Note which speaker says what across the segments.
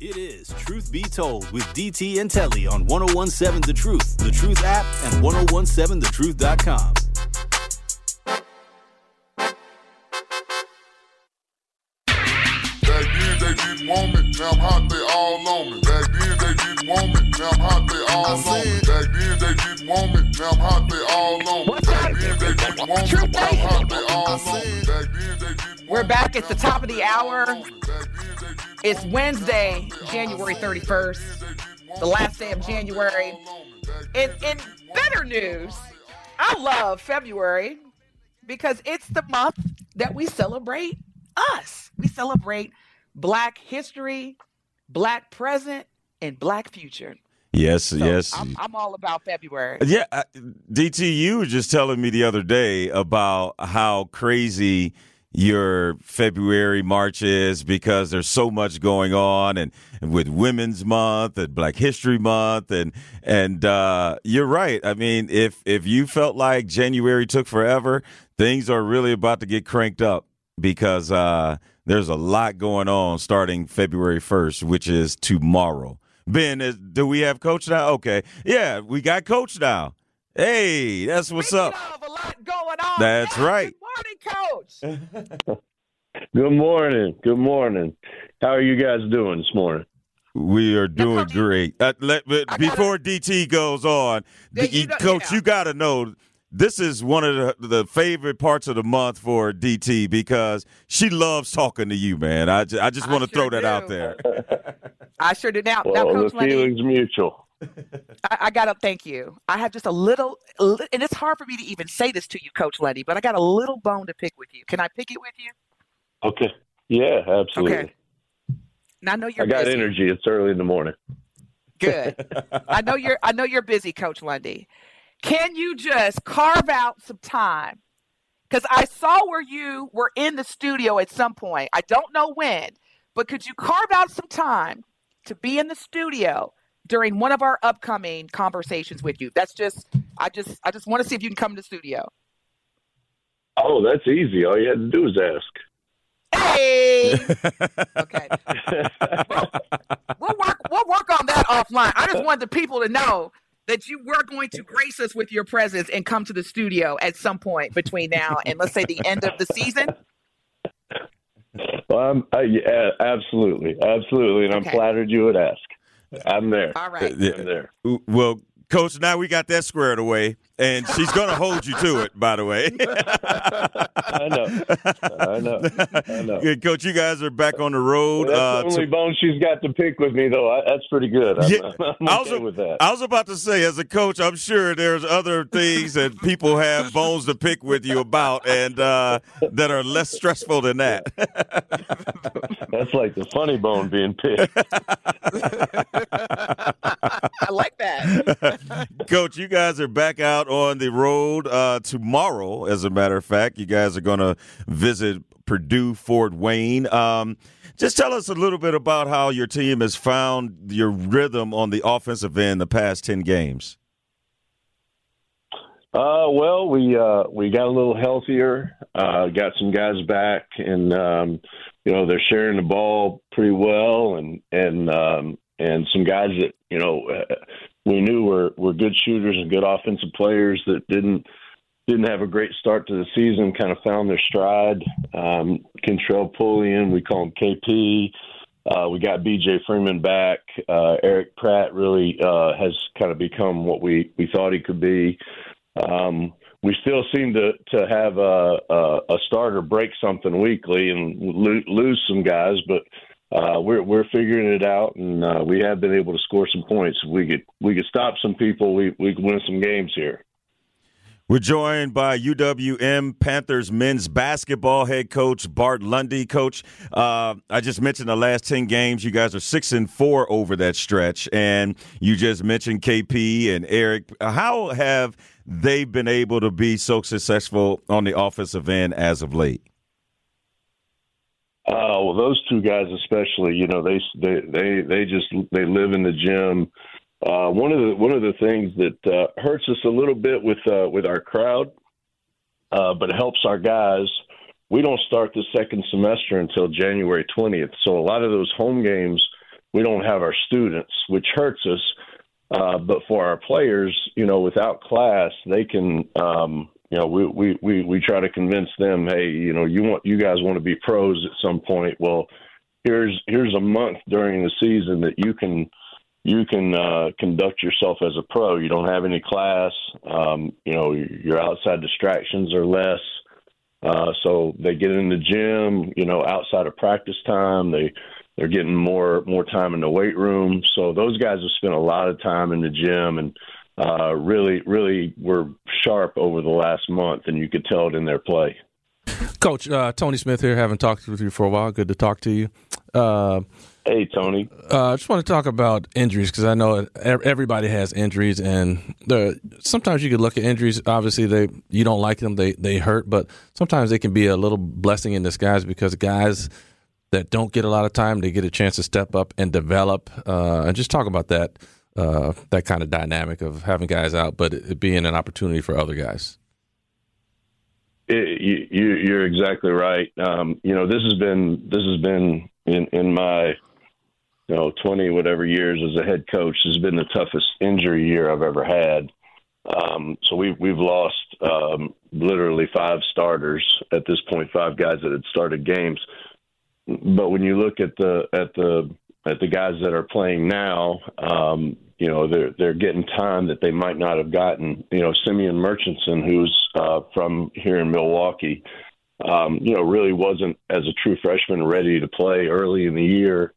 Speaker 1: It is Truth Be Told with DT and Telly on 1017 The Truth, The Truth app, and 1017thetruth.com.
Speaker 2: Back then they didn't want me, now I'm hot, they all on me. Back then they didn't want me, now I'm hot, they all on me. Back then they didn't want me, now I'm hot, they all on me. Back then they didn't want me, now I'm hot, they all on me. Back then they didn't
Speaker 3: We're back. at the top of the hour. It's Wednesday, January 31st, the last day of January. And in better news, I love February because it's the month that we celebrate us. We celebrate Black history, Black present, and Black future.
Speaker 4: Yes,
Speaker 3: So
Speaker 4: yes.
Speaker 3: I'm, I'm all about February.
Speaker 4: Yeah, DT, you were just telling me the other day about how crazy your February marches because there's so much going on, and, and with Women's Month and Black History Month, and and uh, you're right. I mean, if if you felt like January took forever, things are really about to get cranked up because uh, there's a lot going on starting February 1st, which is tomorrow. Ben, is, do we have coach now? Okay, yeah, we got coach now. Hey, that's what's
Speaker 3: Speaking
Speaker 4: up.
Speaker 3: of a lot going on.
Speaker 4: That's right.
Speaker 3: Good morning, Coach.
Speaker 5: Good morning. Good morning. How are you guys doing this morning?
Speaker 4: We are doing
Speaker 3: Coach,
Speaker 4: great. Uh, let, but
Speaker 3: gotta-
Speaker 4: before DT goes on,
Speaker 3: Yeah,
Speaker 4: the-
Speaker 3: you know-
Speaker 4: coach,
Speaker 3: yeah.
Speaker 4: you got to know this is one of the, the favorite parts of the month for DT because she loves talking to you, man. I just, I just want to
Speaker 3: sure
Speaker 4: throw that
Speaker 3: do.
Speaker 4: out there.
Speaker 3: I sure do. Now, now
Speaker 5: Well,
Speaker 3: Coach
Speaker 5: the
Speaker 3: Lenny,
Speaker 5: feeling's mutual.
Speaker 3: I, I got to thank you. I have just a little, and it's hard for me to even say this to you, Coach Lundy, but I got a little bone to pick with you. Can I pick it with you?
Speaker 5: Okay. Yeah, absolutely.
Speaker 3: Okay. Now I know you're
Speaker 5: I got
Speaker 3: busy.
Speaker 5: energy. It's early in the morning.
Speaker 3: Good. I know you're. I know you're busy, Coach Lundy. Can you just carve out some time? Because I saw where you were in the studio at some point. I don't know when, but could you carve out some time to be in the studio during one of our upcoming conversations with you? That's just. I just. I just want to see if you can come to the studio.
Speaker 5: Oh, that's easy. All you had to do is ask.
Speaker 3: Hey. okay. We'll work. We'll work on that offline. I just want the people to know that you were going to grace us with your presence and come to the studio at some point between now and let's say the end of the season.
Speaker 5: Well, I'm, I, yeah, absolutely. Absolutely. And I'm flattered you would ask. I'm there.
Speaker 3: All right.
Speaker 5: I'm there.
Speaker 4: Well, coach, now we got that squared away, and she's going to hold you to it. By the way,
Speaker 5: I know. I know. I know.
Speaker 4: Good, coach. You guys are back on the road.
Speaker 5: That's
Speaker 4: uh,
Speaker 5: the only bone she's got to pick with me, though. I, that's pretty good. I'm,
Speaker 4: Yeah,
Speaker 5: I'm
Speaker 4: I
Speaker 5: okay
Speaker 4: was,
Speaker 5: with that.
Speaker 4: I was about to say, as a coach, I'm sure there's other things that people have bones to pick with you about, and uh, that are less stressful than that.
Speaker 5: That's like the funny bone being picked.
Speaker 3: I like that.
Speaker 4: coach, you guys are back out on the road uh, tomorrow. As a matter of fact, you guys are going to visit Purdue, Fort Wayne. Um, just tell us a little bit about how your team has found your rhythm on the offensive end the past ten games.
Speaker 5: Uh, well, we uh, we got a little healthier, uh, got some guys back, and um, you know they're sharing the ball pretty well, and and um, and some guys that you know we knew were were good shooters and good offensive players that didn't didn't have a great start to the season, kind of found their stride. Um, Kentrell Pullian, we call him KP. Uh, we got BJ Freeman back. Uh, Erik Pratt really uh, has kind of become what we, we thought he could be. Um, we still seem to to have a, a, a starter break something weekly and lo- lose some guys, but uh, we're we're figuring it out, and uh, we have been able to score some points. We could we could stop some people. We we could win some games here.
Speaker 4: We're joined by UWM Panthers men's basketball head coach Bart Lundy. Coach, uh, I just mentioned the last ten games. You guys are six and four over that stretch, and you just mentioned KP and Erik. How have they been able to be so successful on the offensive end as of late?
Speaker 5: Uh, well, those two guys especially, you know, they they they they just they live in the gym. Uh, one of the one of the things that uh, hurts us a little bit with uh, with our crowd, uh, but helps our guys. We don't start the second semester until January twentieth, so a lot of those home games we don't have our students, which hurts us. Uh, but for our players, you know, without class, they can, um, you know, we, we, we, we try to convince them, hey, you know, you want you guys want to be pros at some point. Well, here's here's a month during the season that you can you can uh, conduct yourself as a pro. You don't have any class. Um, you know, your outside distractions are less. Uh, so they get in the gym. You know, outside of practice time, they they're getting more more time in the weight room. So those guys have spent a lot of time in the gym and uh, really really were sharp over the last month, and you could tell it in their play.
Speaker 6: Coach uh, Tony Smith here. Haven't talked with you for a while. Good to talk to you. Uh,
Speaker 5: hey, Tony.
Speaker 6: Uh, I just want to talk about injuries because I know everybody has injuries, and sometimes you could look at injuries. Obviously, they you don't like them; they they hurt, but sometimes they can be a little blessing in disguise because guys that don't get a lot of time they get a chance to step up and develop. Uh, and just talk about that uh, that kind of dynamic of having guys out, but it being an opportunity for other guys
Speaker 5: it, you, you're exactly right. Um, you know, this has been this has been in in my you know 20 whatever years as a head coach. Has been the toughest injury year I've ever had. Um, so we've we've lost um, literally five starters at this point, five guys that had started games. But when you look at the at the at the guys that are playing now, um, you know they're they're getting time that they might not have gotten. You know, Simeon Murchison, who's uh, from here in Milwaukee, um, you know, really wasn't as a true freshman ready to play early in the year,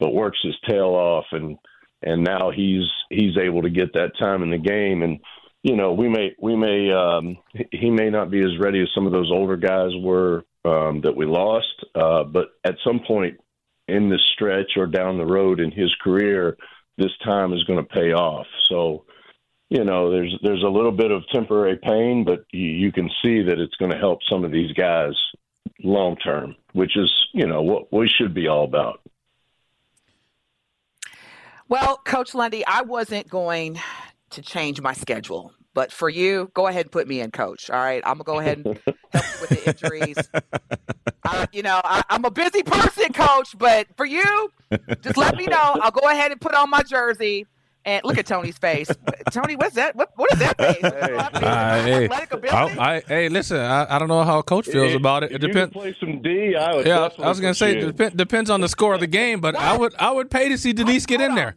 Speaker 5: but works his tail off, and and now he's he's able to get that time in the game, and you know we may we may um, he may not be as ready as some of those older guys were um, that we lost, uh, but at some point in this stretch or down the road in his career this time is going to pay off. So, you know, there's there's a little bit of temporary pain, but you, you can see that it's going to help some of these guys long term, which is you know what we should be all about.
Speaker 3: Well, Coach Lundy, I wasn't going to change my schedule. But for you, go ahead and put me in, coach. All right, I'm gonna go ahead and help you with the injuries. I, you know, I, am a busy person, coach. But for you, just let me know. I'll go ahead and put on my jersey. And look at Tony's face. Tony, what's that? What, what is that face? Hey, uh,
Speaker 6: hey, I, I, hey, listen. I, I don't know how coach feels
Speaker 5: if,
Speaker 6: about it. It
Speaker 5: depends. Play some D. I would
Speaker 6: yeah, I was gonna say dep- depends on the score of the game, but what? I would I would pay to see Denise get in there.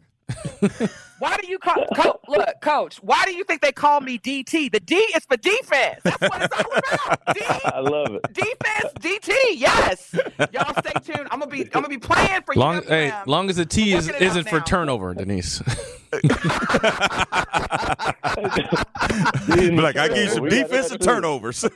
Speaker 3: Why do you call co- look, coach? Why do you think they call me DT? The D is for defense. That's what it's all about. D,
Speaker 5: I love it.
Speaker 3: Defense, DT. Yes. Y'all stay tuned. I'm gonna be I'm gonna be playing for
Speaker 6: long,
Speaker 3: you.
Speaker 6: Hey, long as the T is isn't for turnover, Denise.
Speaker 4: like I give you some defensive turnovers.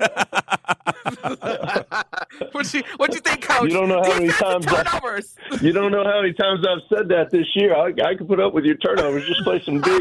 Speaker 3: what you what do you think, coach?
Speaker 5: You don't know how many times
Speaker 3: turnovers.
Speaker 5: I, you don't know how many times I've said that this year. I, I can put up with your turnovers. Just play some D.
Speaker 3: well,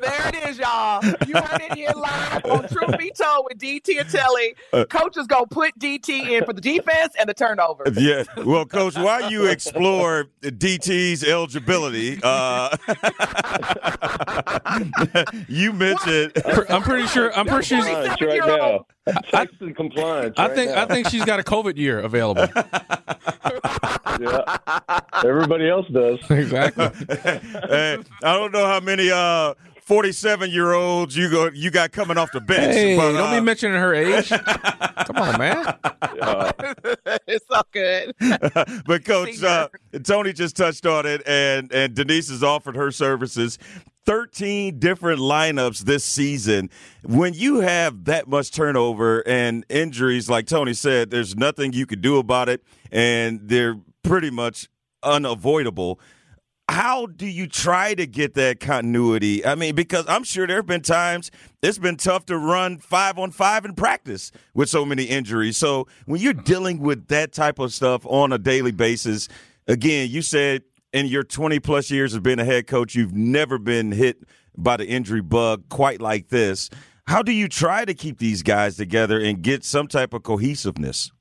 Speaker 3: there it is, y'all. You heard it here live on Truth Be Told with DT and Telly. Uh, coach is gonna put DT in for the defense and the turnover.
Speaker 4: Yeah. Well, coach, while you explore DT's eligibility, uh, you mentioned.
Speaker 6: I'm pretty sure. I'm pretty sure. she's.
Speaker 5: Right now. I, compliance.
Speaker 6: I
Speaker 5: right
Speaker 6: think.
Speaker 5: Now.
Speaker 6: I think she's got a COVID year available.
Speaker 5: yeah. Everybody else does.
Speaker 6: Exactly.
Speaker 4: I don't know how many uh, 47 year olds you go you got coming off the bench.
Speaker 6: Hey,
Speaker 4: but,
Speaker 6: don't
Speaker 4: uh,
Speaker 6: be mentioning her age. Come on, man.
Speaker 3: it's all good.
Speaker 4: but coach, uh, Tony just touched on it, and and Denise has offered her services. 13 different lineups this season. When you have that much turnover and injuries, like Tony said, there's nothing you can do about it, and they're pretty much unavoidable how do you try to get that continuity? I mean, because I'm sure there have been times it's been tough to run five on five in practice with so many injuries. So when you're dealing with that type of stuff on a daily basis, again, you said in your 20 plus years of being a head coach, you've never been hit by the injury bug quite like this. How do you try to keep these guys together and get some type of cohesiveness?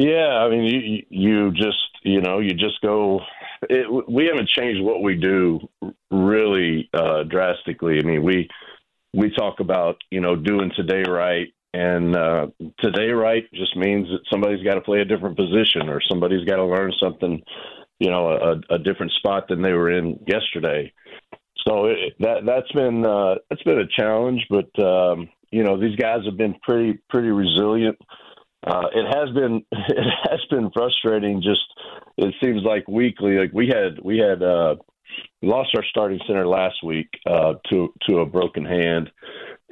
Speaker 5: Yeah, I mean, you you just you know you just go. It, we haven't changed what we do really uh, drastically. I mean, we we talk about you know doing today right and uh, today right just means that somebody's got to play a different position or somebody's got to learn something, you know, a, a different spot than they were in yesterday. So it, that that's been uh, that's been a challenge, but um, you know these guys have been pretty pretty resilient. Uh, it has been it has been frustrating. Just it seems like weekly. Like we had we had uh, lost our starting center last week uh, to to a broken hand,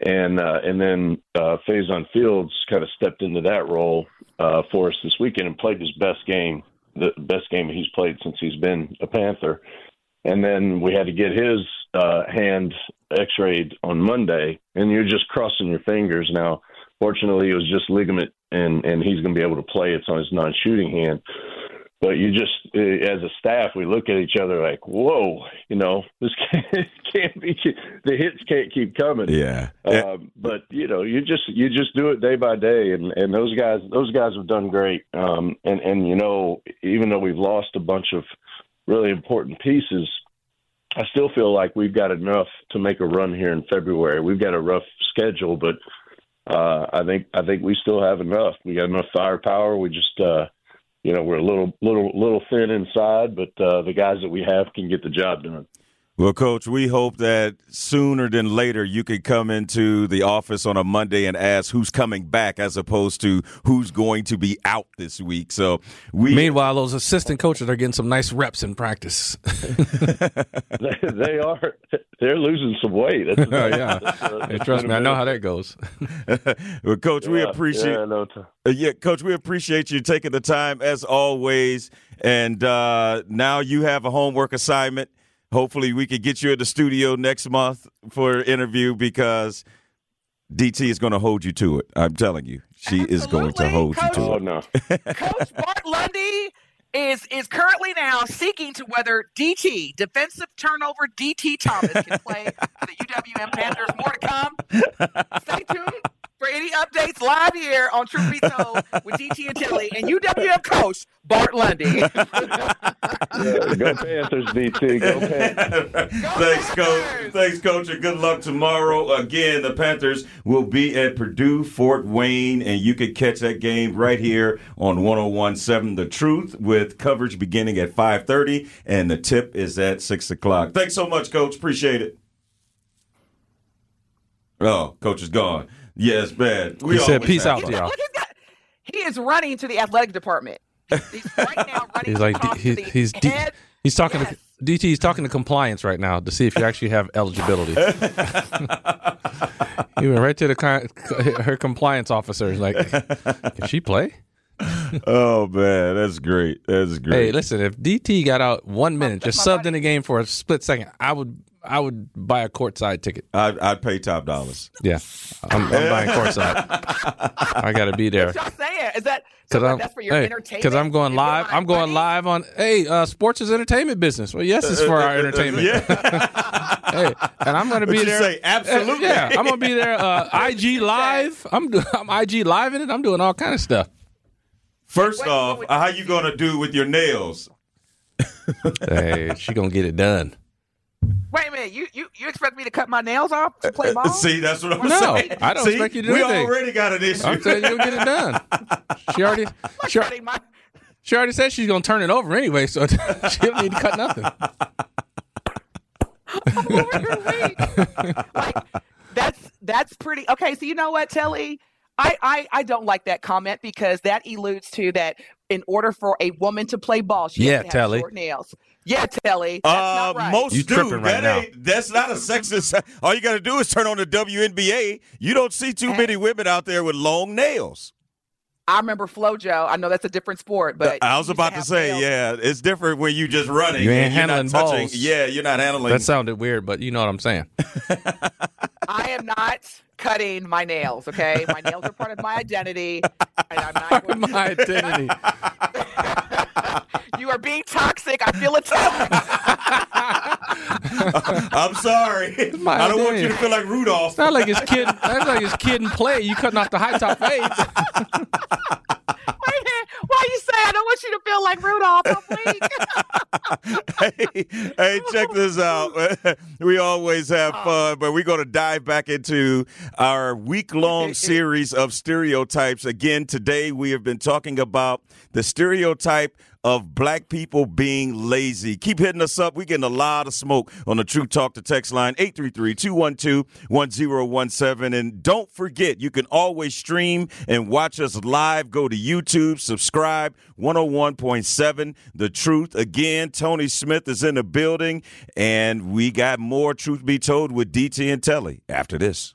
Speaker 5: and uh, and then uh, Faizon Fields kind of stepped into that role uh, for us this weekend and played his best game, the best game he's played since he's been a Panther. And then we had to get his uh, hand X-rayed on Monday, and you're just crossing your fingers. Now, fortunately, it was just ligament, and and he's going to be able to play. It's on his non-shooting hand but you just uh, as a staff we look at each other like whoa you know this can't, can't be the hits can't keep coming
Speaker 4: Yeah.
Speaker 5: um, but you know you just you just do it day by day and and those guys those guys have done great um and and you know even though we've lost a bunch of really important pieces I still feel like we've got enough to make a run here in February we've got a rough schedule but uh I think I think we still have enough we got enough firepower we just uh you know, we're a little little little thin inside, but uh, the guys that we have can get the job done.
Speaker 4: Well, Coach, we hope that sooner than later you could come into the office on a Monday and ask who's coming back as opposed to who's going to be out this week. So we.
Speaker 6: Meanwhile, those assistant coaches are getting some nice reps in practice.
Speaker 5: they, they are they're losing some weight. That's,
Speaker 6: Oh, yeah.
Speaker 5: that's, uh,
Speaker 6: Hey, trust me, I know how that goes.
Speaker 4: well, Coach, we appreciate.
Speaker 5: Yeah, no, t-
Speaker 4: Uh, yeah, Coach, we appreciate you taking the time as always. And uh, now you have a homework assignment. Hopefully, we can get you in the studio next month for an interview because DT is going to hold you to it. I'm telling you, she is going to
Speaker 3: Absolutely,
Speaker 4: hold you
Speaker 3: Coach.
Speaker 4: to
Speaker 5: oh
Speaker 4: it.
Speaker 5: no.
Speaker 3: Coach Bart Lundy is is currently now seeking to whether DT defensive turnover DT Thomas can play for the UWM Panthers. More to come. Stay tuned for any updates live here on Truth Be Told with DT and Telly and UWM coach Bart Lundy.
Speaker 5: Yeah, go Panthers, DT. Go Panthers.
Speaker 4: Thanks, Coach. Thanks, Coach, and good luck tomorrow. Again, the Panthers will be at Purdue, Fort Wayne, and you can catch that game right here on 1017 The Truth with coverage beginning at 5.30, and the tip is at 6 o'clock. Thanks so much, Coach. Appreciate it. Oh, Coach is gone. Yes, bad. We
Speaker 6: He said, "Peace out to y'all."
Speaker 3: Look, he's got- he is running to the athletic department. He's right now running
Speaker 6: He's like
Speaker 3: talk
Speaker 6: he,
Speaker 3: to the
Speaker 6: he's D-
Speaker 3: head.
Speaker 6: he's talking
Speaker 3: Yes.
Speaker 6: to DT. He's talking to compliance right now to see if you actually have eligibility. he went right to the her compliance officer. He's like, can she play?
Speaker 4: Oh, man, that's great. That's great.
Speaker 6: Hey, listen, if DT got out one minute, just
Speaker 3: my
Speaker 6: subbed in the game for a split second, I would I would buy a courtside ticket.
Speaker 4: I'd, I'd pay top dollars.
Speaker 6: Yeah, I'm, I'm buying courtside. I got to be there.
Speaker 3: What y'all saying? Is that
Speaker 6: Cause I'm,
Speaker 3: that's for your
Speaker 6: hey,
Speaker 3: entertainment?
Speaker 6: 'cause I'm going live. I'm going
Speaker 3: money?
Speaker 6: live on. Hey, uh, sports is entertainment business. Well, yes, it's for our entertainment.
Speaker 4: Yeah.
Speaker 6: hey, and I'm going to be
Speaker 4: What'd you
Speaker 6: there.
Speaker 4: say? Absolutely.
Speaker 6: Yeah, I'm going to be there. Uh, IG live. I'm I'm IG live in it. I'm doing all kind of stuff.
Speaker 4: First
Speaker 3: What-
Speaker 4: off, how
Speaker 3: you
Speaker 4: you going to do with your nails?
Speaker 6: Hey, she gonna get it done.
Speaker 3: Wait a minute. You you you expect me to cut my nails off to play ball?
Speaker 4: See, that's what I'm saying.
Speaker 6: No,
Speaker 4: saying.
Speaker 6: I don't
Speaker 4: See,
Speaker 6: expect you to do
Speaker 4: We
Speaker 6: anything.
Speaker 4: already got an issue.
Speaker 6: I'm saying you'll get it done. She already she,
Speaker 3: my-
Speaker 6: she already said she's gonna turn it over anyway, so she don't need to cut nothing.
Speaker 3: over here, like that's that's pretty okay. So you know what, Telly? I, I I don't like that comment because that alludes to that in order for a woman to play ball, she
Speaker 6: Yeah,
Speaker 3: has to have
Speaker 6: Telly.
Speaker 3: short nails. Yeah, Telly. That's
Speaker 4: Uh,
Speaker 3: not right.
Speaker 4: most
Speaker 6: You
Speaker 4: do.
Speaker 6: tripping right
Speaker 4: that
Speaker 6: now.
Speaker 4: That's not a sexist. All you got to do is turn on the WNBA. You don't see too many women out there with long nails.
Speaker 3: I remember FloJo. I know that's a different sport, but
Speaker 4: I was about to
Speaker 3: have
Speaker 4: say,
Speaker 3: nails.
Speaker 4: yeah, it's different when you're just running.
Speaker 6: You ain't
Speaker 4: and you're not
Speaker 6: handling
Speaker 4: touching.
Speaker 6: balls.
Speaker 4: Yeah, you're not handling.
Speaker 6: That sounded weird, but you know what I'm saying.
Speaker 3: I am not cutting my nails. Okay, my nails are part of my identity, and I'm not going to.
Speaker 6: My identity.
Speaker 3: You are being toxic. I feel attacked.
Speaker 4: I'm sorry.
Speaker 6: my
Speaker 4: I don't want you to feel like Rudolph.
Speaker 6: Sound like it's kid. That's like it's Kid 'n Play. You cutting off the high top fade.
Speaker 3: Wait a minute. Why you say I don't want you to feel like Rudolph? I'm weak.
Speaker 4: hey, hey, check this out. we always have oh. fun, but we're going to dive back into our week long series of stereotypes. Again, today we have been talking about the stereotype of black people being lazy. Keep hitting us up. We're getting a lot of smoke on the True Talk to text line 833-212-1017. And don't forget, you can always stream and watch us live. Go to YouTube, subscribe, 101.7 The Truth. Again, Tony Smith is in the building, and we got more Truth Be Told with DT and Telly after this.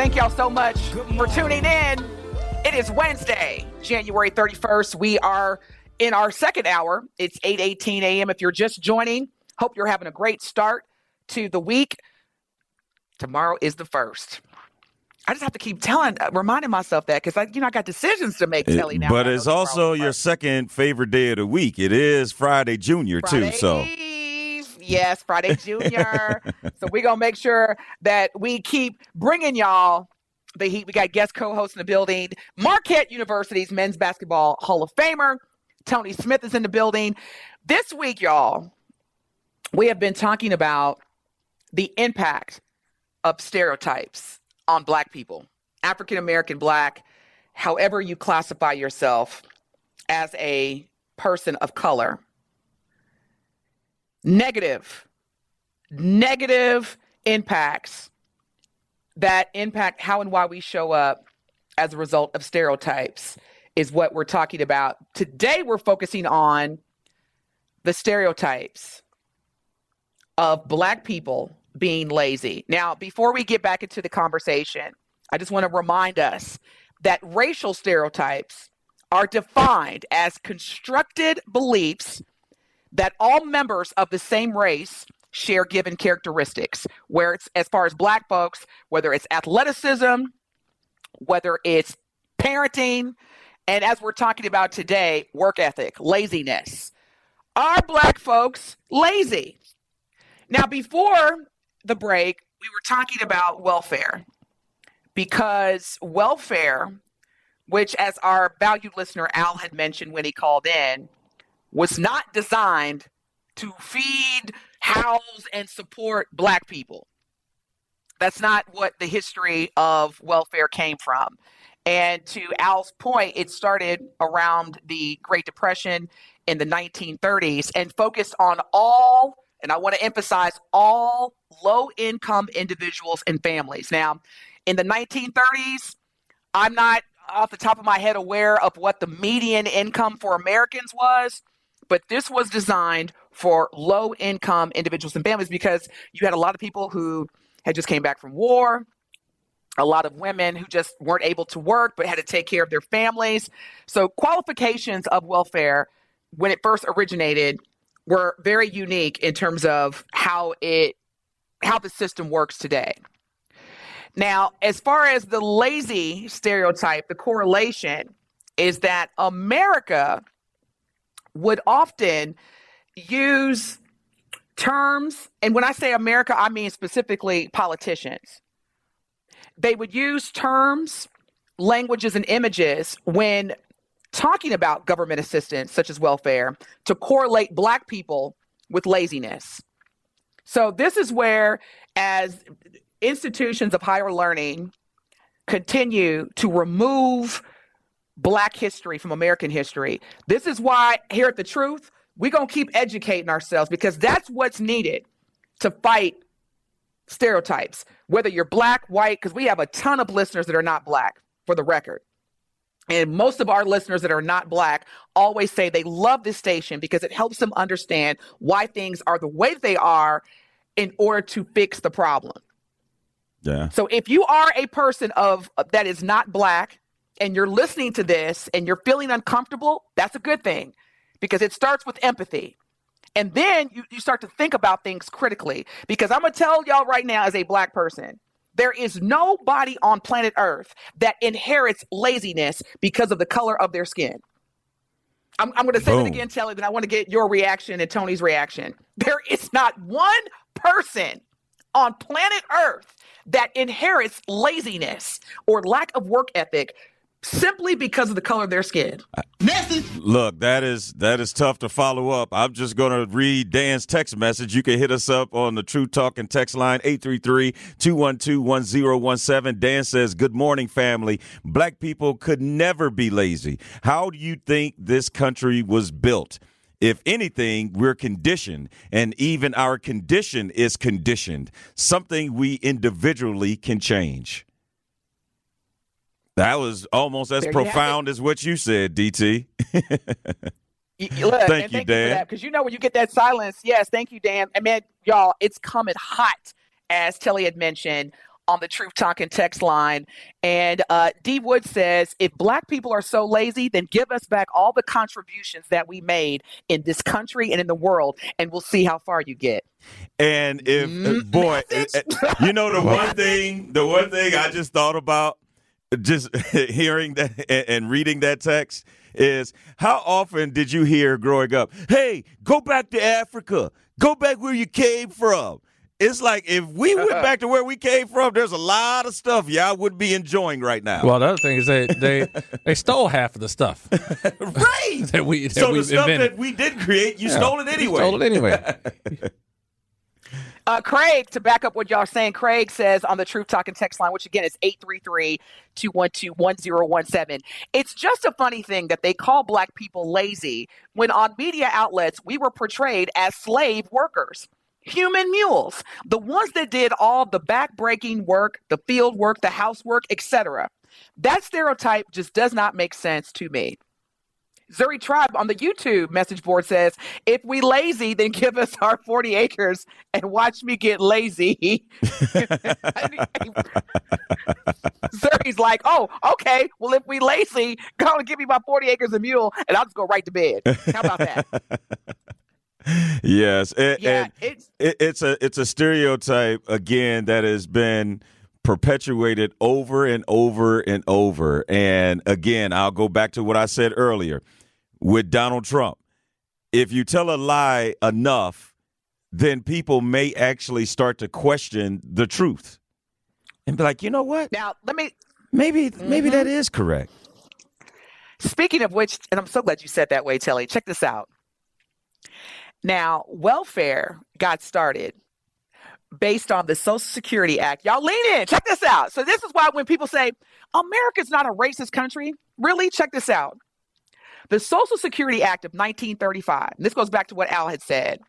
Speaker 3: Thank y'all so much for tuning in. It is Wednesday, January 31st. We are in our second hour. It's 8:18 a.m. If you're just joining, hope you're having a great start to the week. Tomorrow is the first. I just have to keep telling, uh, reminding myself that because I, you know, I got decisions to make. Telly now.
Speaker 4: but it's also your second favorite day of the week. It is Friday Junior too. So
Speaker 3: Friday, yes, Friday Junior. so we're gonna make sure that we keep bringing y'all the heat. We got guest co-host in the building, Marquette University's men's basketball Hall of Famer Tony Smith is in the building. This week, y'all, we have been talking about the impact of stereotypes on Black people, African American Black, however you classify yourself as a person of color negative, negative impacts that impact how and why we show up as a result of stereotypes is what we're talking about. Today, we're focusing on the stereotypes of Black people being lazy. Now, before we get back into the conversation, I just want to remind us that racial stereotypes are defined as constructed beliefs that all members of the same race share given characteristics. Where it's as far as black folks, whether it's athleticism, whether it's parenting, and as we're talking about today, work ethic, laziness. Are black folks lazy? Now, before the break, we were talking about welfare because welfare, which, as our valued listener Al had mentioned when he called in, was not designed to feed, house, and support black people. That's not what the history of welfare came from. And to Al's point, it started around the Great Depression in the 1930s and focused on all, and I want to emphasize all low income individuals and families. Now, in the 1930s, I'm not off the top of my head aware of what the median income for Americans was, but this was designed for low income individuals and families because you had a lot of people who had just came back from war a lot of women who just weren't able to work but had to take care of their families. So qualifications of welfare when it first originated were very unique in terms of how it how the system works today. Now as far as the lazy stereotype the correlation is that america would often use terms, and when I say America, I mean specifically politicians. They would use terms, languages, and images when talking about government assistance, such as welfare, to correlate Black people with laziness. So, this is where, as institutions of higher learning continue to remove Black history from American history, this is why here at The Truth, we're going to keep educating ourselves because that's what's needed to fight stereotypes, whether you're black, white, because we have a ton of listeners that are not black, for the record. And most of our listeners that are not black always say they love this station because it helps them understand why things are the way they are in order to fix the problem.
Speaker 4: Yeah.
Speaker 3: So if you are a person of that is not black and you're listening to this and you're feeling uncomfortable, that's a good thing because it starts with empathy. And then you, you start to think about things critically. Because I'm going to tell y'all right now, as a black person, there is nobody on planet Earth that inherits laziness because of the color of their skin. I'm, I'm going to say
Speaker 4: Boom.
Speaker 3: it again, Telly, then I want to get your reaction and Tony's reaction. There is not one person on planet Earth that inherits laziness or lack of work ethic simply because of the color of their skin.
Speaker 4: Look, that is that is tough to follow up. I'm just going to read Dan's text message. You can hit us up on the True Talk and text line 833-212-1017. Dan says, "Good morning, family. Black people could never be lazy. How do you think this country was built?" If anything, we're conditioned, and even our condition is conditioned, something we individually can change. That was almost as
Speaker 3: There you have it.
Speaker 4: profound as what you said, DT.
Speaker 3: Look,
Speaker 4: Thank you,
Speaker 3: thank
Speaker 4: Dan.
Speaker 3: Because you know when you get that silence, yes, thank you, Dan. And man, y'all, it's coming hot, as Telly had mentioned on the Truth Talking text line. And uh, D Wood says, if black people are so lazy, then give us back all the contributions that we made in this country and in the world, and we'll see how far you get.
Speaker 4: And if
Speaker 3: Mm,
Speaker 4: boy, uh, you know the one thing, the one thing I just thought about, just hearing that and, and reading that text is how often did you hear growing up? Hey, go back to Africa. Go back where you came from. It's like if we went back to where we came from, there's a lot of stuff y'all would be enjoying right now.
Speaker 6: Well, the other thing is they they they stole half of the stuff
Speaker 4: right.
Speaker 6: that we that
Speaker 4: so the stuff
Speaker 6: invented.
Speaker 4: that we did create, you
Speaker 6: Yeah.
Speaker 4: stole it anyway.
Speaker 6: Stole it anyway.
Speaker 3: Uh, Craig, to back up what y'all are saying, Craig says on the Truth Talking text line, which again is 833-212-1017. It's just a funny thing that they call black people lazy when on media outlets we were portrayed as slave workers. Human mules, the ones that did all the back-breaking work, the field work, the housework, etc. That stereotype just does not make sense to me. Zuri Tribe on the YouTube message board says, if we lazy, then give us our 40 acres and watch me get lazy. Zuri's like, oh, okay. Well, if we lazy, go and give me my 40 acres of mule and I'll just go right to bed. How about that?
Speaker 4: yes, and,
Speaker 3: Yeah, it's
Speaker 4: it, it's a it's a stereotype again that has been perpetuated over and over and over. And again, I'll go back to what I said earlier with Donald Trump. If you tell a lie enough, then people may actually start to question the truth and be like, you know what?
Speaker 3: now let me
Speaker 4: Maybe maybe that mm-hmm. is correct.
Speaker 3: Speaking of which, and I'm so glad you said that way, Telly. Check this out. Now, welfare got started based on the Social Security Act. Y'all lean in. Check this out. So, this is why when people say America's not a racist country, really, check this out. The Social Security Act of 1935, and this goes back to what Al had said,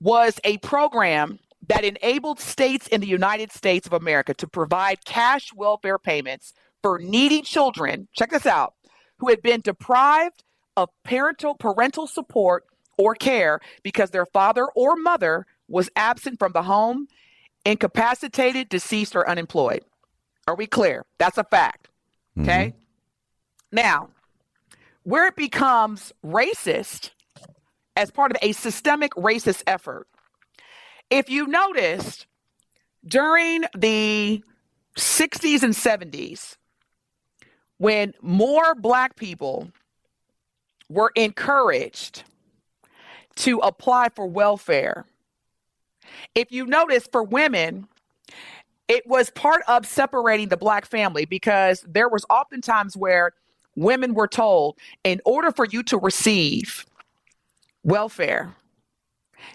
Speaker 3: was a program that enabled states in the United States of America to provide cash welfare payments for needy children, check this out, who had been deprived of parental parental support or care because their father or mother was absent from the home, incapacitated, deceased, or unemployed. Are we clear? That's a fact. Mm-hmm. Okay? Now, where it becomes racist as part of a systemic racist effort, if you noticed during the 60s and 70s, when more black people were encouraged to apply for welfare, if you notice for women, it was part of separating the black family because there was oftentimes where women were told in order for you to receive welfare,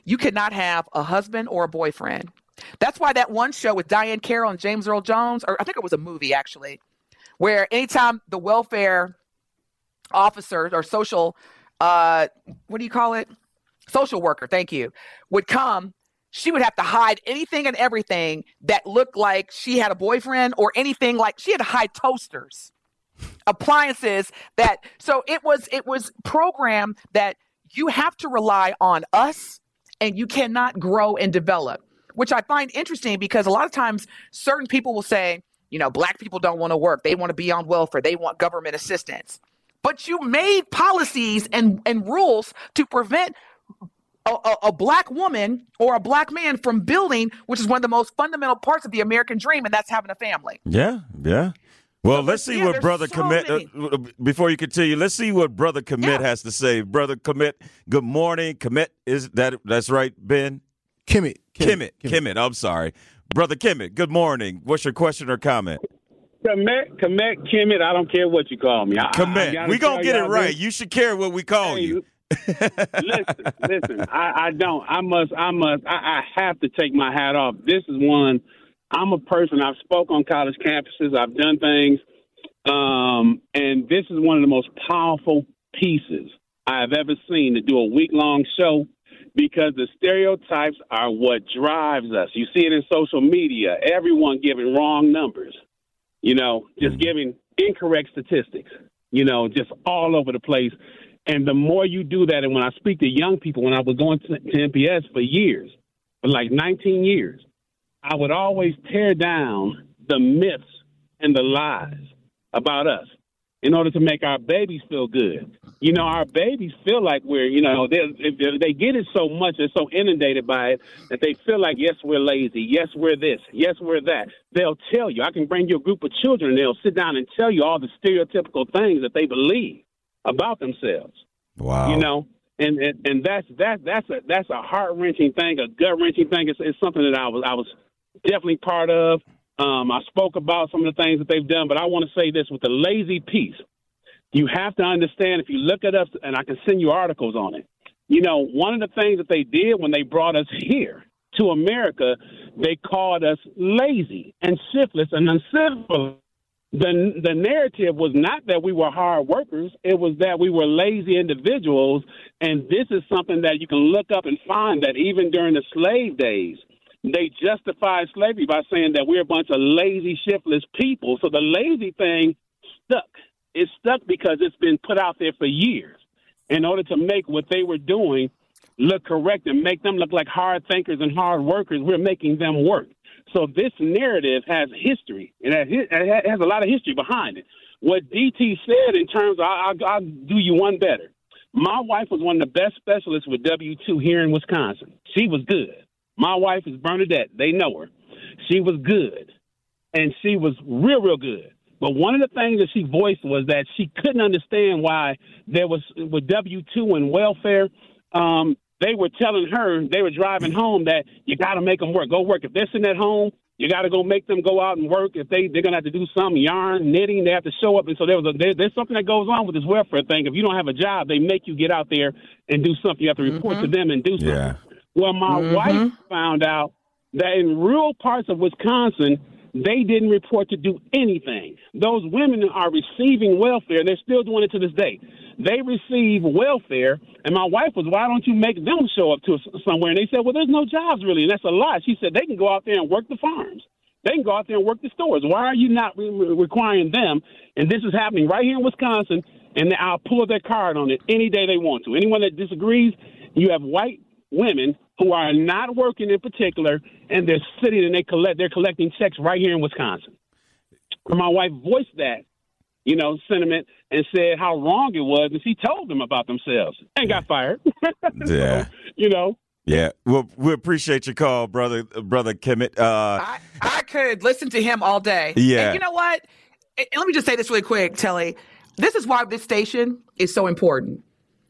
Speaker 3: you could not have a husband or a boyfriend. That's why that one show with Diahann Carroll and James Earl Jones, or I think it was a movie actually, where anytime the welfare officer or social, uh, what do you call it? Social worker, thank you, would come, she would have to hide anything and everything that looked like she had a boyfriend or anything like she had to hide toasters, appliances that, so it was, it was programmed that you have to rely on us and you cannot grow and develop. which I find interesting because a lot of times certain people will say, you know, black people don't want to work. They want to be on welfare. They want government assistance. But you made policies and, and rules to prevent a, a, a, black woman or a black man from building, which is one of the most fundamental parts of the American dream, and that's having a family.
Speaker 4: Yeah, yeah. Well, so let's see yeah, what Brother so Commit, uh, before you continue, let's see what Brother Commit yeah. has to say. Brother Commit, good morning. Commit, is that, that's right, Ben?
Speaker 7: Kimmit.
Speaker 4: Kimmit. Kimmit. I'm sorry. Brother Kimmit, good morning. What's your question or comment?
Speaker 8: Commit, commit, Kimmit. I don't care what you call me.
Speaker 4: Commit. We gonna get it right. This. You should care what we call hey, you.
Speaker 8: listen, listen. I, I, don't. I must. I must. I, I have to take my hat off. This is one. I'm a person. I've spoke on college campuses. I've done things, um, and this is one of the most powerful pieces I have ever seen to do a week long show because the stereotypes are what drives us. You see it in social media, everyone giving wrong numbers, you know, just mm-hmm. giving incorrect statistics, you know, just all over the place. And the more you do that, and when I speak to young people, when I was going to, to MPS for years, for like 19 years, I would always tear down the myths and the lies about us in order to make our babies feel good. You know, our babies feel like we're, you know, they they get it so much, they're so inundated by it that they feel like, yes, we're lazy, yes, we're this, yes, we're that. They'll tell you. I can bring you a group of children, and they'll sit down and tell you all the stereotypical things that they believe about themselves.
Speaker 4: Wow.
Speaker 8: You know, and and, and that's that that's a that's a heart wrenching thing, a gut wrenching thing. It's, it's something that I was I was definitely part of. Um, I spoke about some of the things that they've done, but I want to say this with the lazy piece. You have to understand if you look at us, and I can send you articles on it. You know, one of the things that they did when they brought us here to America, they called us lazy and shiftless and uncivil. The, the narrative was not that we were hard workers, it was that we were lazy individuals. And this is something that you can look up and find that even during the slave days, they justified slavery by saying that we're a bunch of lazy, shiftless people. So the lazy thing stuck. It stuck because it's been put out there for years in order to make what they were doing look correct and make them look like hard thinkers and hard workers. We're making them work. So this narrative has history. It has, it has a lot of history behind it. What DT said in terms of, I'll, I'll do you one better. My wife was one of the best specialists with W 2 here in Wisconsin. She was good. My wife is Bernadette. They know her. She was good, and she was real, real good. But one of the things that she voiced was that she couldn't understand why there was with W two and welfare. Um, they were telling her they were driving home that you got to make them work. Go work. If they're sitting at home, you got to go make them go out and work. If they they're gonna have to do some yarn knitting, they have to show up. And so there was a, there, there's something that goes on with this welfare thing. If you don't have a job, they make you get out there and do something. You have to report mm-hmm. to them and do something. Yeah. Well, my mm-hmm. wife found out that in rural parts of Wisconsin, they didn't report to do anything. Those women are receiving welfare. And they're still doing it to this day. They receive welfare, and my wife was, "Why don't you make them show up to somewhere?" And they said, "Well, there's no jobs really," and that's a lie. She said they can go out there and work the farms. They can go out there and work the stores. Why are you not re- requiring them? And this is happening right here in Wisconsin, and I'll pull their card on it any day they want to. Anyone that disagrees, you have white women who are not working in particular, and they're sitting and they collect they're collecting checks right here in Wisconsin. And my wife voiced that, you know, sentiment and said how wrong it was, and she told them about themselves and got fired.
Speaker 4: yeah,
Speaker 8: so, you know.
Speaker 4: Yeah, well, we appreciate your call, brother, brother Kimmit. Uh,
Speaker 3: I, I could listen to him all day.
Speaker 4: Yeah,
Speaker 3: and you know what? And let me just say this really quick, Telly. This is why this station is so important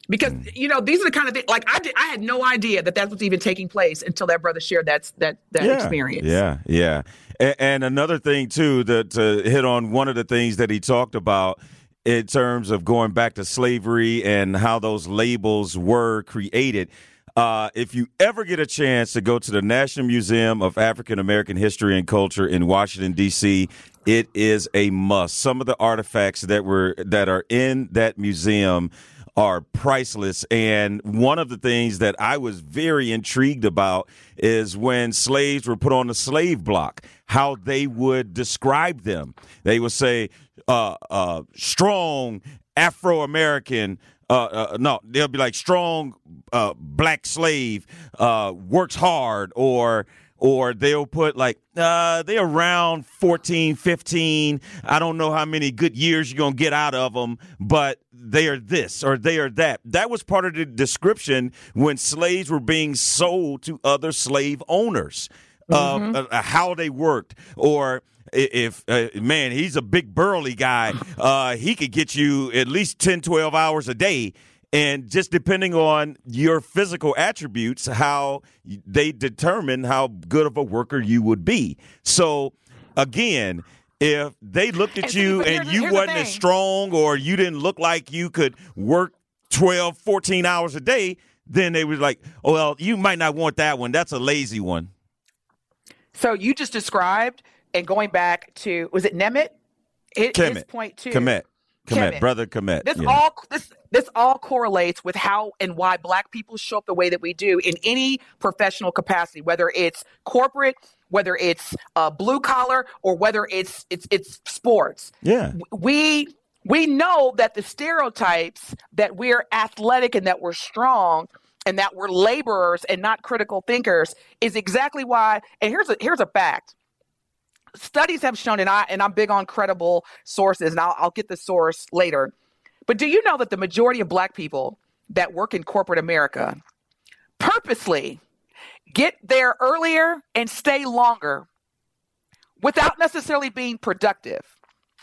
Speaker 3: because mm. you know these are the kind of things like I did, I had no idea that that was even taking place until that brother shared that that that
Speaker 4: yeah,
Speaker 3: experience.
Speaker 4: Yeah, yeah. And, and another thing too that to hit on one of the things that he talked about in terms of going back to slavery and how those labels were created. Uh, if you ever get a chance to go to the National Museum of African American History and Culture in Washington D.C., it is a must. Some of the artifacts that were that are in that museum are priceless. And one of the things that I was very intrigued about is when slaves were put on the slave block, how they would describe them. They would say, uh, uh, strong Afro American. Uh, uh, no, they'll be like strong uh, black slave uh, works hard or or they'll put like uh, they're around 14, 15. I don't know how many good years you're going to get out of them, but they are this or they are that. That was part of the description when slaves were being sold to other slave owners, mm-hmm. uh, how they worked, or if uh, man he's a big burly guy uh, he could get you at least 10 12 hours a day and just depending on your physical attributes how they determine how good of a worker you would be so again if they looked at you and you wasn't as strong or you didn't look like you could work 12 14 hours a day then they was like oh well you might not want that one that's a lazy one
Speaker 3: so you just described and going back to was it Nemeth?
Speaker 4: It, Kemet. His point two. Kemet. Kemet, brother Kemet.
Speaker 3: This yeah. all this this all correlates with how and why black people show up the way that we do in any professional capacity, whether it's corporate, whether it's uh, blue collar, or whether it's it's it's sports.
Speaker 4: Yeah,
Speaker 3: we we know that the stereotypes that we're athletic and that we're strong and that we're laborers and not critical thinkers is exactly why. And here's a here's a fact studies have shown, and I and I'm big on credible sources, and I'll, I'll get the source later. But do you know that the majority of Black people that work in corporate America purposely get there earlier and stay longer without necessarily being productive,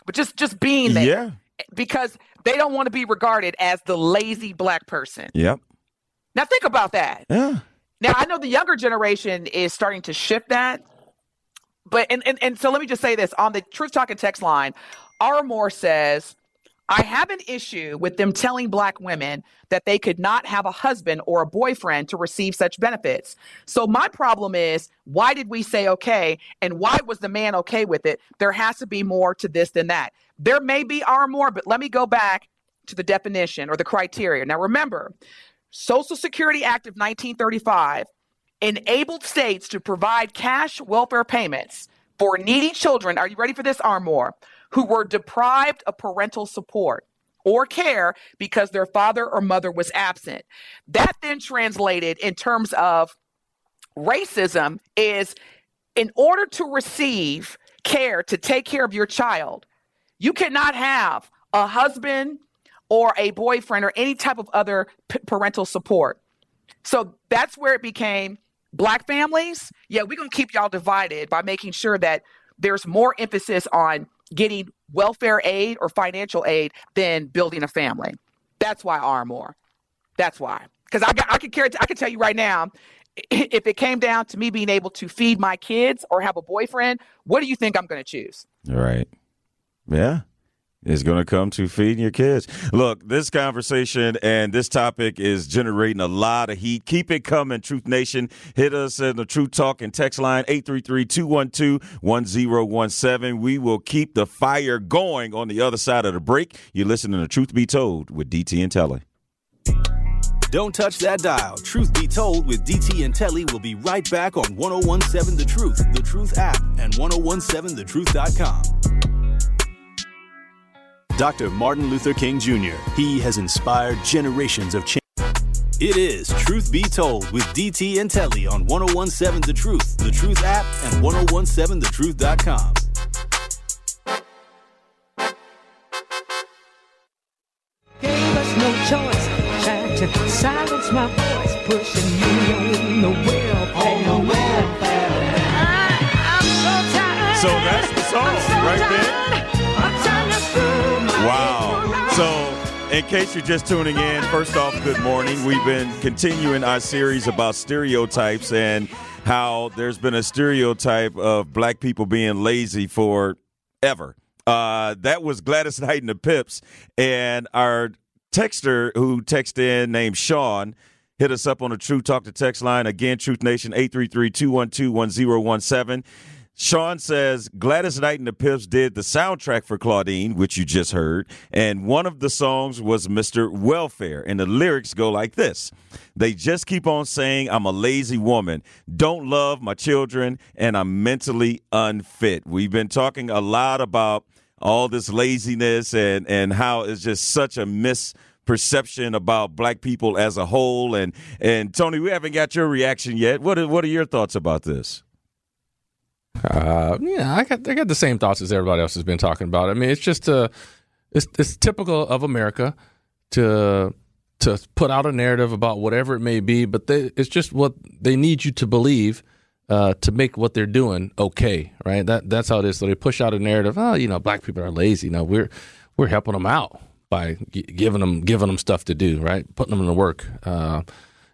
Speaker 3: but just just being there?
Speaker 4: Yeah.
Speaker 3: Because they don't want to be regarded as the lazy black person.
Speaker 4: Yep.
Speaker 3: Now think about that.
Speaker 4: Yeah.
Speaker 3: Now I know the younger generation is starting to shift that, but and, and and so let me just say this on the Truth Talking text line, R. Moore says, I have an issue with them telling black women that they could not have a husband or a boyfriend to receive such benefits. So my problem is, why did we say okay? And why was the man okay with it? There has to be more to this than that. There may be R. Moore, but let me go back to the definition or the criteria. Now remember, Social Security Act of 1935 enabled states to provide cash welfare payments for needy children. Are you ready for this, R. Moore? Who were deprived of parental support or care because their father or mother was absent. That then translated in terms of racism is in order to receive care to take care of your child, you cannot have a husband or a boyfriend or any type of other p- parental support. So that's where it became black families, yeah, we're going to keep y'all divided by making sure that there's more emphasis on getting welfare aid or financial aid than building a family. That's why R. Moore. That's why. Because I, I can carry, I can tell you right now, if it came down to me being able to feed my kids or have a boyfriend, what do you think I'm going to choose?
Speaker 4: Right. Yeah is going to come to feeding your kids. Look, this conversation and this topic is generating a lot of heat. Keep it coming, Truth Nation. Hit us in the Truth Talk and text line 833-212-1017. We will keep the fire going on the other side of the break. You're listening to Truth Be Told with DT and Telly.
Speaker 1: Don't touch that dial. Truth Be Told with DT and Telly will be right back on 1017 The Truth, The Truth app, and 1017thetruth.com. Dr. Martin Luther King Jr. He has inspired generations of change. It is Truth Be Told with DT and Telly on 1017 The Truth, The Truth app, and 1017thetruth.com.
Speaker 7: Gave us no choice, tried to silence my voice, pushing me on the welfare. On the welfare. I, am so tired.
Speaker 4: So that's the song so right tired. there. In case you're just tuning in, first off, good morning. We've been continuing our series about stereotypes and how there's been a stereotype of black people being lazy forever. Uh, that was Gladys Knight and the Pips. And our texter who texted in named Sean hit us up on the True Talk to text line. Again, Truth Nation 833 212 1017. Sean says Gladys Knight and the Pips did the soundtrack for Claudine, which you just heard, and one of the songs was Mr. Welfare, and the lyrics go like this They just keep on saying, I'm a lazy woman, don't love my children, and I'm mentally unfit. We've been talking a lot about all this laziness and, and how it's just such a misperception about black people as a whole. And, and Tony, we haven't got your reaction yet. What are, what are your thoughts about this?
Speaker 6: Uh, yeah, I got I got the same thoughts as everybody else has been talking about. I mean, it's just uh, it's it's typical of America to to put out a narrative about whatever it may be, but they, it's just what they need you to believe uh, to make what they're doing okay, right? That that's how it is. So they push out a narrative. Oh, you know, black people are lazy. No, we're we're helping them out by g- giving them giving them stuff to do, right? Putting them to work. Uh,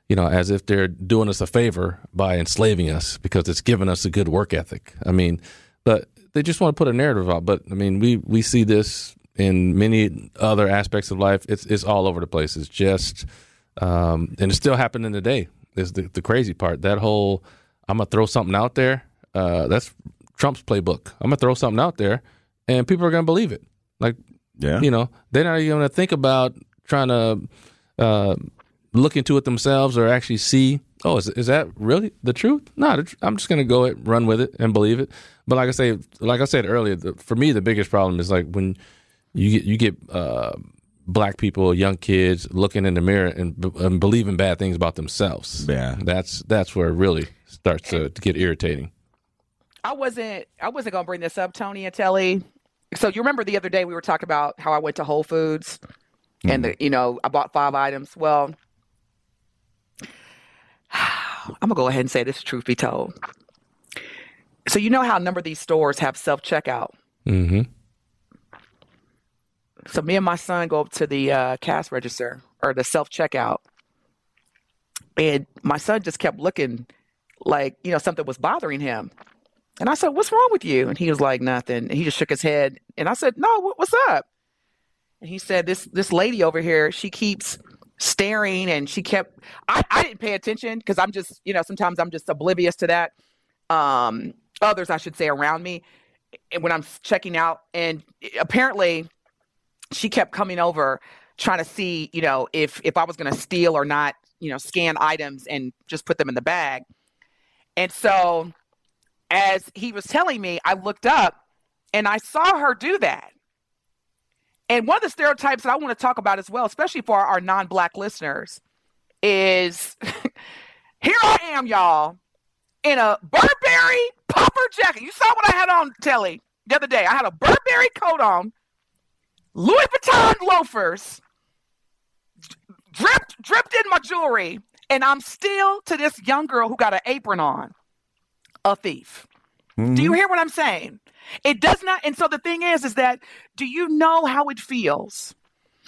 Speaker 6: you know, as if they're doing us a favor by enslaving us because it's giving us a good work ethic. I mean, but they just want to put a narrative out. But I mean, we we see this in many other aspects of life. It's it's all over the place. It's just, um, and it's still happening today. Is the the crazy part. That whole I'm gonna throw something out there. Uh, that's Trump's playbook. I'm gonna throw something out there, and people are gonna believe it. Like,
Speaker 4: Yeah.
Speaker 6: you know, they're not even gonna think about trying to uh, look into it themselves or actually see. Oh, is is that really the truth? No, I'm just gonna go it, run with it, and believe it. But like I say, like I said earlier, the, for me the biggest problem is like when you get you get uh, black people, young kids looking in the mirror and, and believing bad things about themselves.
Speaker 4: Yeah.
Speaker 6: that's that's where it really starts to, to get irritating.
Speaker 3: I wasn't I wasn't gonna bring this up, Tony and Telly. So you remember the other day we were talking about how I went to Whole Foods and the, you know I bought five items. Well, I'm gonna go ahead and say this. Truth be told, so you know how a number of these stores have self checkout.
Speaker 6: Mm-hmm.
Speaker 3: So me and my son go up to the uh, cash register or the self checkout, and my son just kept looking like you know something was bothering him. And I said, "What's wrong with you?" And he was like, "Nothing." And he just shook his head. And I said, "No, what, what's up?" And he said, "This this lady over here, she keeps staring, and she kept. I, I didn't pay attention because I'm just you know sometimes I'm just oblivious to that. Um, others, I should say, around me, when I'm checking out, and apparently, she kept coming over trying to see you know if if I was going to steal or not, you know, scan items and just put them in the bag. And so as he was telling me, I looked up and I saw her do that. And one of the stereotypes that I want to talk about as well, especially for our non black listeners, is here I am, y'all, in a Burberry puffer jacket. You saw what I had on, Telly, the other day. I had a Burberry coat on, Louis Vuitton loafers, dripped, dripped in my jewelry, and I'm still to this young girl who got an apron on a thief. Do you mm-hmm. hear what I'm saying? It does not. And so the thing is, is that do you know how it feels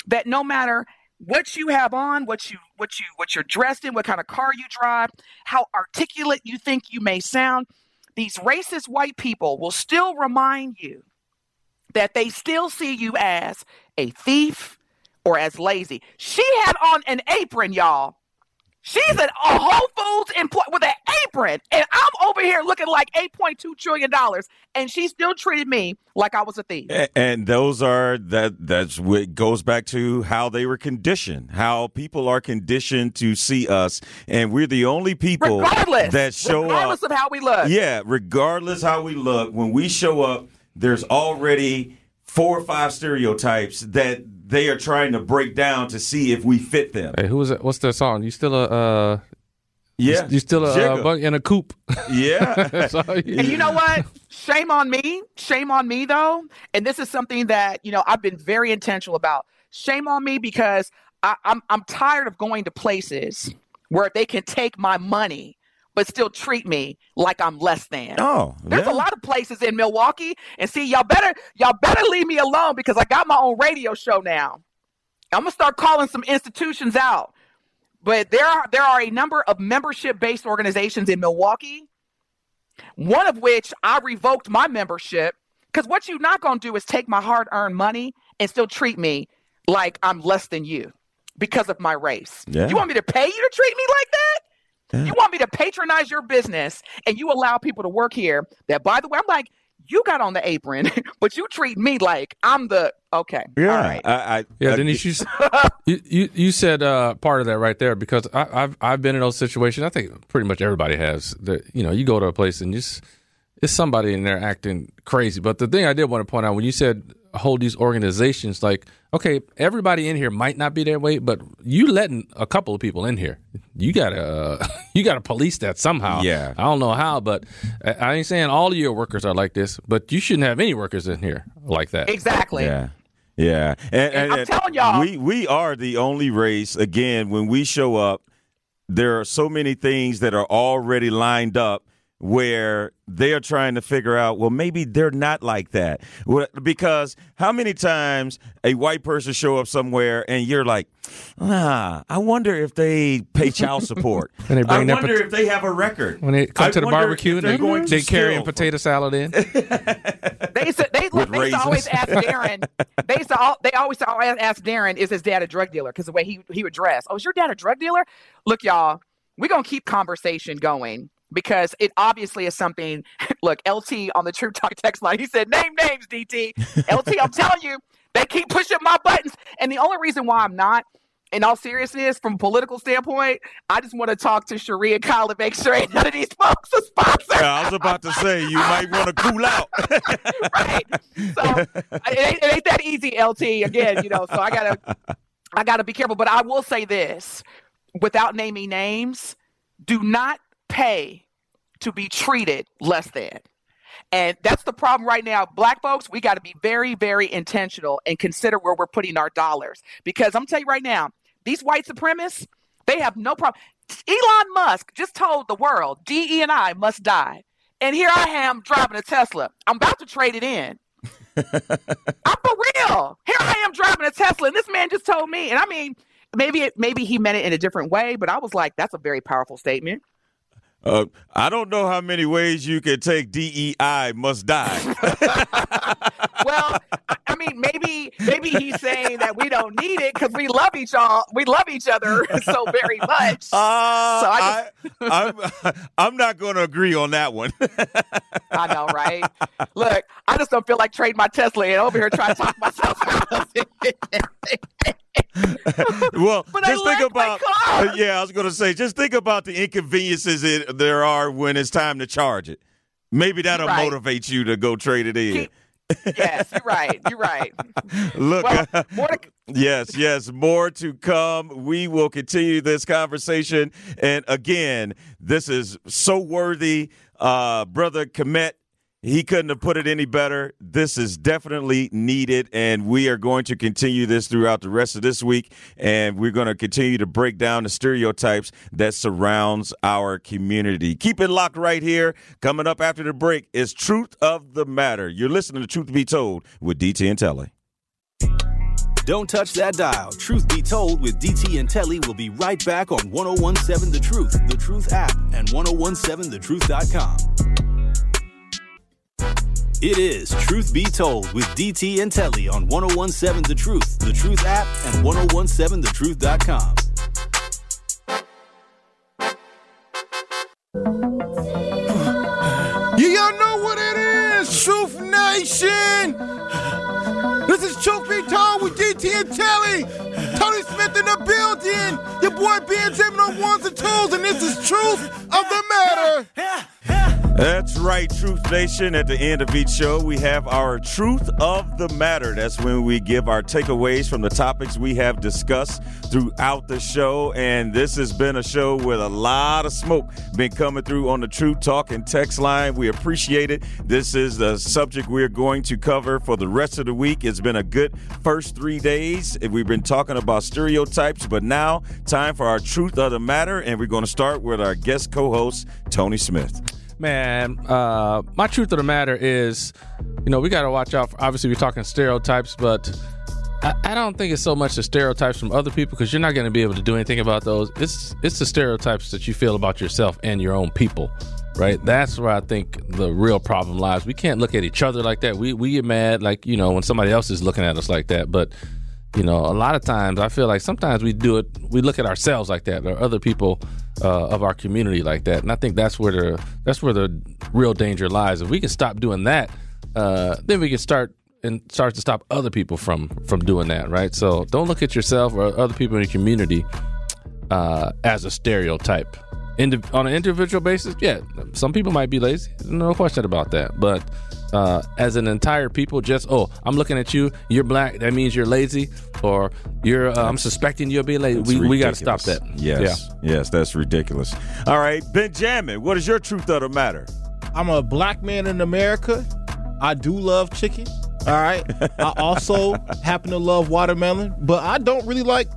Speaker 3: that no matter what you have on, what you what you what you're dressed in, what kind of car you drive, how articulate you think you may sound, these racist white people will still remind you that they still see you as a thief or as lazy. She had on an apron, y'all. She's at a Whole Foods employee with an apron, and I'm over here looking like 8.2 trillion dollars, and she still treated me like I was a thief.
Speaker 4: A- And those are that that's what goes back to how they were conditioned, how people are conditioned to see us, and we're the only people
Speaker 3: Regardless,
Speaker 4: that show
Speaker 3: regardless
Speaker 4: up.
Speaker 3: of how we look.
Speaker 4: Yeah, regardless how we look, when we show up, there's already four or five stereotypes that they are trying to break down to see if we fit them.
Speaker 6: Hey, who was it? What's that song? You still a uh,
Speaker 4: Yeah,
Speaker 6: you still a uh, bug in a coop?
Speaker 4: yeah.
Speaker 6: So,
Speaker 3: And you know what? Shame on me. Shame on me, though. And this is something that you know I've been very intentional about. Shame on me because I, I'm I'm tired of going to places where they can take my money but still treat me like I'm less than.
Speaker 4: Oh,
Speaker 3: There's
Speaker 4: yeah.
Speaker 3: a lot of places in Milwaukee, and see, y'all better y'all better leave me alone because I got my own radio show now. I'm gonna start calling some institutions out. But there are there are a number of membership based organizations in Milwaukee. One of which I revoked my membership because what you're not gonna do is take my hard earned money and still treat me like I'm less than you because of my race.
Speaker 4: Yeah.
Speaker 3: You want me to pay you to treat me like that? You want me to patronize your business and you allow people to work here that, by the way, I'm like, you got on the apron, but you treat me like I'm the okay.
Speaker 4: Yeah,
Speaker 3: All right.
Speaker 4: I, I,
Speaker 6: Yeah,
Speaker 4: I-
Speaker 6: Denise, you, s- you, you you said uh, part of that right there because I, I've I've been in those situations. I think pretty much everybody has. That you know, you go to a place and just it's somebody in there acting crazy. But the thing I did want to point out when you said hold these organizations like, okay, everybody in here might not be that way, but you letting a couple of people in here, you gotta uh, you gotta police that somehow.
Speaker 4: Yeah.
Speaker 6: I don't know how, but I I ain't saying all of your workers are like this, but you shouldn't have any workers in here like that.
Speaker 3: Exactly.
Speaker 4: Yeah. Yeah. And,
Speaker 3: And I'm telling y'all-
Speaker 4: we, we are the only race, again, when we show up, there are so many things that are already lined up where they are trying to figure out, well, maybe they're not like that. Because how many times a white person show up somewhere and you're like, ah, I wonder if they pay child support.
Speaker 6: And they bring
Speaker 4: I
Speaker 6: their
Speaker 4: wonder
Speaker 6: pot-
Speaker 4: if they have a record.
Speaker 6: When they come
Speaker 4: I
Speaker 6: to the barbecue, and
Speaker 4: they're
Speaker 6: they,
Speaker 4: going to
Speaker 6: they carrying
Speaker 4: steal
Speaker 6: potato salad in.
Speaker 3: They used to, they, look,
Speaker 4: With
Speaker 3: they used to always
Speaker 4: raisins.
Speaker 3: ask Darren. They used to all, they always always ask Darren, is his dad a drug dealer? Because the way he he would dress. Oh, is your dad a drug dealer? Look, y'all, we're gonna keep conversation going because it obviously is something. Look, LT on the True Talk text line, he said, "Name names, DT." LT, I'm telling you, they keep pushing my buttons, and the only reason why I'm not. In all seriousness, from a political standpoint, I just want to talk to Sharia Kyle to make sure none of these folks are sponsored.
Speaker 4: I was about to say, you might want to cool out.
Speaker 3: right. So it ain't, it ain't that easy, LT. Again, you know. So I gotta, I gotta be careful. But I will say this, without naming names, do not pay to be treated less than. And that's the problem right now. Black folks, we got to be very, very intentional and consider where we're putting our dollars. Because I'm telling you right now, these white supremacists, they have no problem. Elon Musk just told the world DEI must die. And here I am driving a Tesla. I'm about to trade it in. I'm for real. Here I am driving a Tesla, and this man just told me. And I mean, maybe it, maybe he meant it in a different way, but I was like, that's a very powerful statement.
Speaker 4: Uh, I don't know how many ways you can take DEI must die.
Speaker 3: well, I- mean, maybe maybe he's saying that we don't need it because we love each all we love each other so very much.
Speaker 4: Uh,
Speaker 3: So
Speaker 4: I,
Speaker 3: I
Speaker 4: I'm, I'm not going to agree on that one.
Speaker 3: I know, right? Look, I just don't feel like trading my Tesla and over here trying to talk myself out of it.
Speaker 4: well,
Speaker 3: But I
Speaker 4: just think
Speaker 3: like my
Speaker 4: about uh, yeah, I was going to say just think about the inconveniences it, there are when it's time to charge it. Maybe that'll
Speaker 3: Right.
Speaker 4: motivate you to go trade it in.
Speaker 3: Yes, you're right. You're right.
Speaker 4: Look,
Speaker 3: Well, more to,
Speaker 4: yes, yes, more to come. We will continue this conversation. And again, this is so worthy. Uh, Brother Komet, he couldn't have put it any better. This is definitely needed, and we are going to continue this throughout the rest of this week. And we're going to continue to break down the stereotypes that surrounds our community. Keep it locked right here. Coming up after the break is Truth of the Matter. You're listening to Truth Be Told with DT and Telly.
Speaker 1: Don't touch that dial. Truth be told, with DT and Telly, we'll be right back on 1017 The Truth, The Truth app, and 1017thetruth.com. It is Truth Be Told with DT and Telly on 1017 The Truth, The Truth app, and 1017thetruth.com.
Speaker 9: You y'all know what it is, Truth Nation. This is Truth Be Told with DT and Telly. Tony Smith in the building. Your boy Benjamin on ones and twos, and this is Truth of the Matter.
Speaker 4: That's right, Truth Nation. At the end of each show, we have our Truth of the Matter. That's when we give our takeaways from the topics we have discussed throughout the show. And this has been a show with a lot of smoke been coming through on the Truth Talk and text line. We appreciate it. This is the subject we're going to cover for the rest of the week. It's been a good first three days. We've been talking about stereotypes, but now time for our Truth of the Matter. And we're going to start with our guest co host, Tony Smith.
Speaker 6: Man, uh, my truth of the matter is, you know, we got to watch out. For, obviously, we're talking stereotypes, but I, I don't think it's so much the stereotypes from other people because you're not going to be able to do anything about those. It's it's the stereotypes that you feel about yourself and your own people, right? That's where I think the real problem lies. We can't look at each other like that. We we get mad like you know when somebody else is looking at us like that, but you know a lot of times i feel like sometimes we do it we look at ourselves like that or other people uh, of our community like that. And i think that's where the that's where the real danger lies. If we can stop doing that uh, then we can start and start to stop other people from from doing that right? So don't look at yourself or other people in your community uh, as a stereotype. Indi- on an individual basis yeah some people might be lazy. No question about that. But uh, as an entire people, just oh, I'm looking at you, you're black, that means you're lazy, or you're uh, I'm suspecting you'll be lazy. We, we got to stop that.
Speaker 4: Yes, yes, that's ridiculous. All right, Benjamin, what is your truth of the matter?
Speaker 9: I'm a black man in America. I do love chicken. All right. I also happen to love watermelon, but I don't really like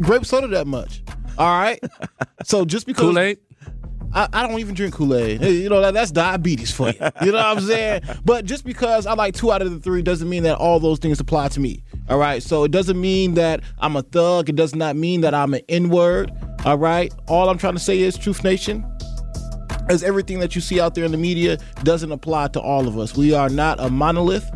Speaker 9: grape soda that much. All right. So just because
Speaker 6: Kool Aid.
Speaker 9: I, I don't even drink Kool Aid. You know that, that's diabetes for you. You know what I'm saying? But just because I like two out of the three doesn't mean that all those things apply to me. All right. So it doesn't mean that I'm a thug. It does not mean that I'm an N word. All right. All I'm trying to say is, Truth Nation, as everything that you see out there in the media doesn't apply to all of us. We are not a monolith.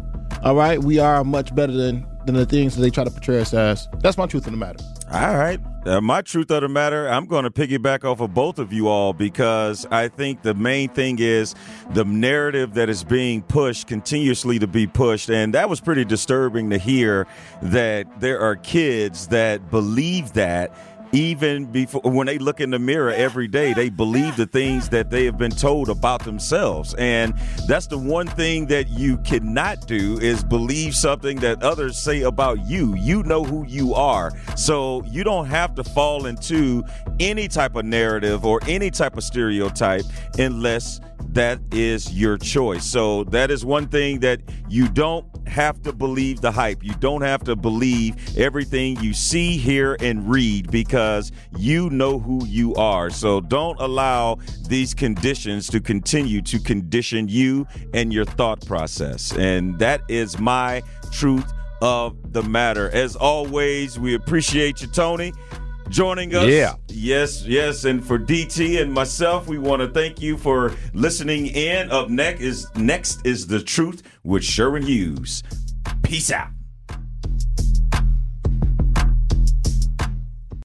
Speaker 9: All right. We are much better than than the things that they try to portray us as. That's my truth of the matter.
Speaker 4: All right. Uh, my truth of the matter, I'm going to piggyback off of both of you all because I think the main thing is the narrative that is being pushed continuously to be pushed. And that was pretty disturbing to hear that there are kids that believe that even before when they look in the mirror every day they believe the things that they have been told about themselves. And that's the one thing that you cannot do is believe something that others say about you. You know who you are. So you don't have to fall into any type of narrative or any type of stereotype unless that is your choice. So that is one thing that you don't have to believe the hype. You don't have to believe everything you see, hear, and read because you know who you are. So don't allow these conditions to continue to condition you and your thought process. And that is my truth of the matter. As always, we appreciate you, Tony joining us.
Speaker 6: Yeah.
Speaker 4: Yes, yes. And for DT and myself, we want to thank you for listening in. Up next is next is the truth with Sherwin Hughes. Peace out.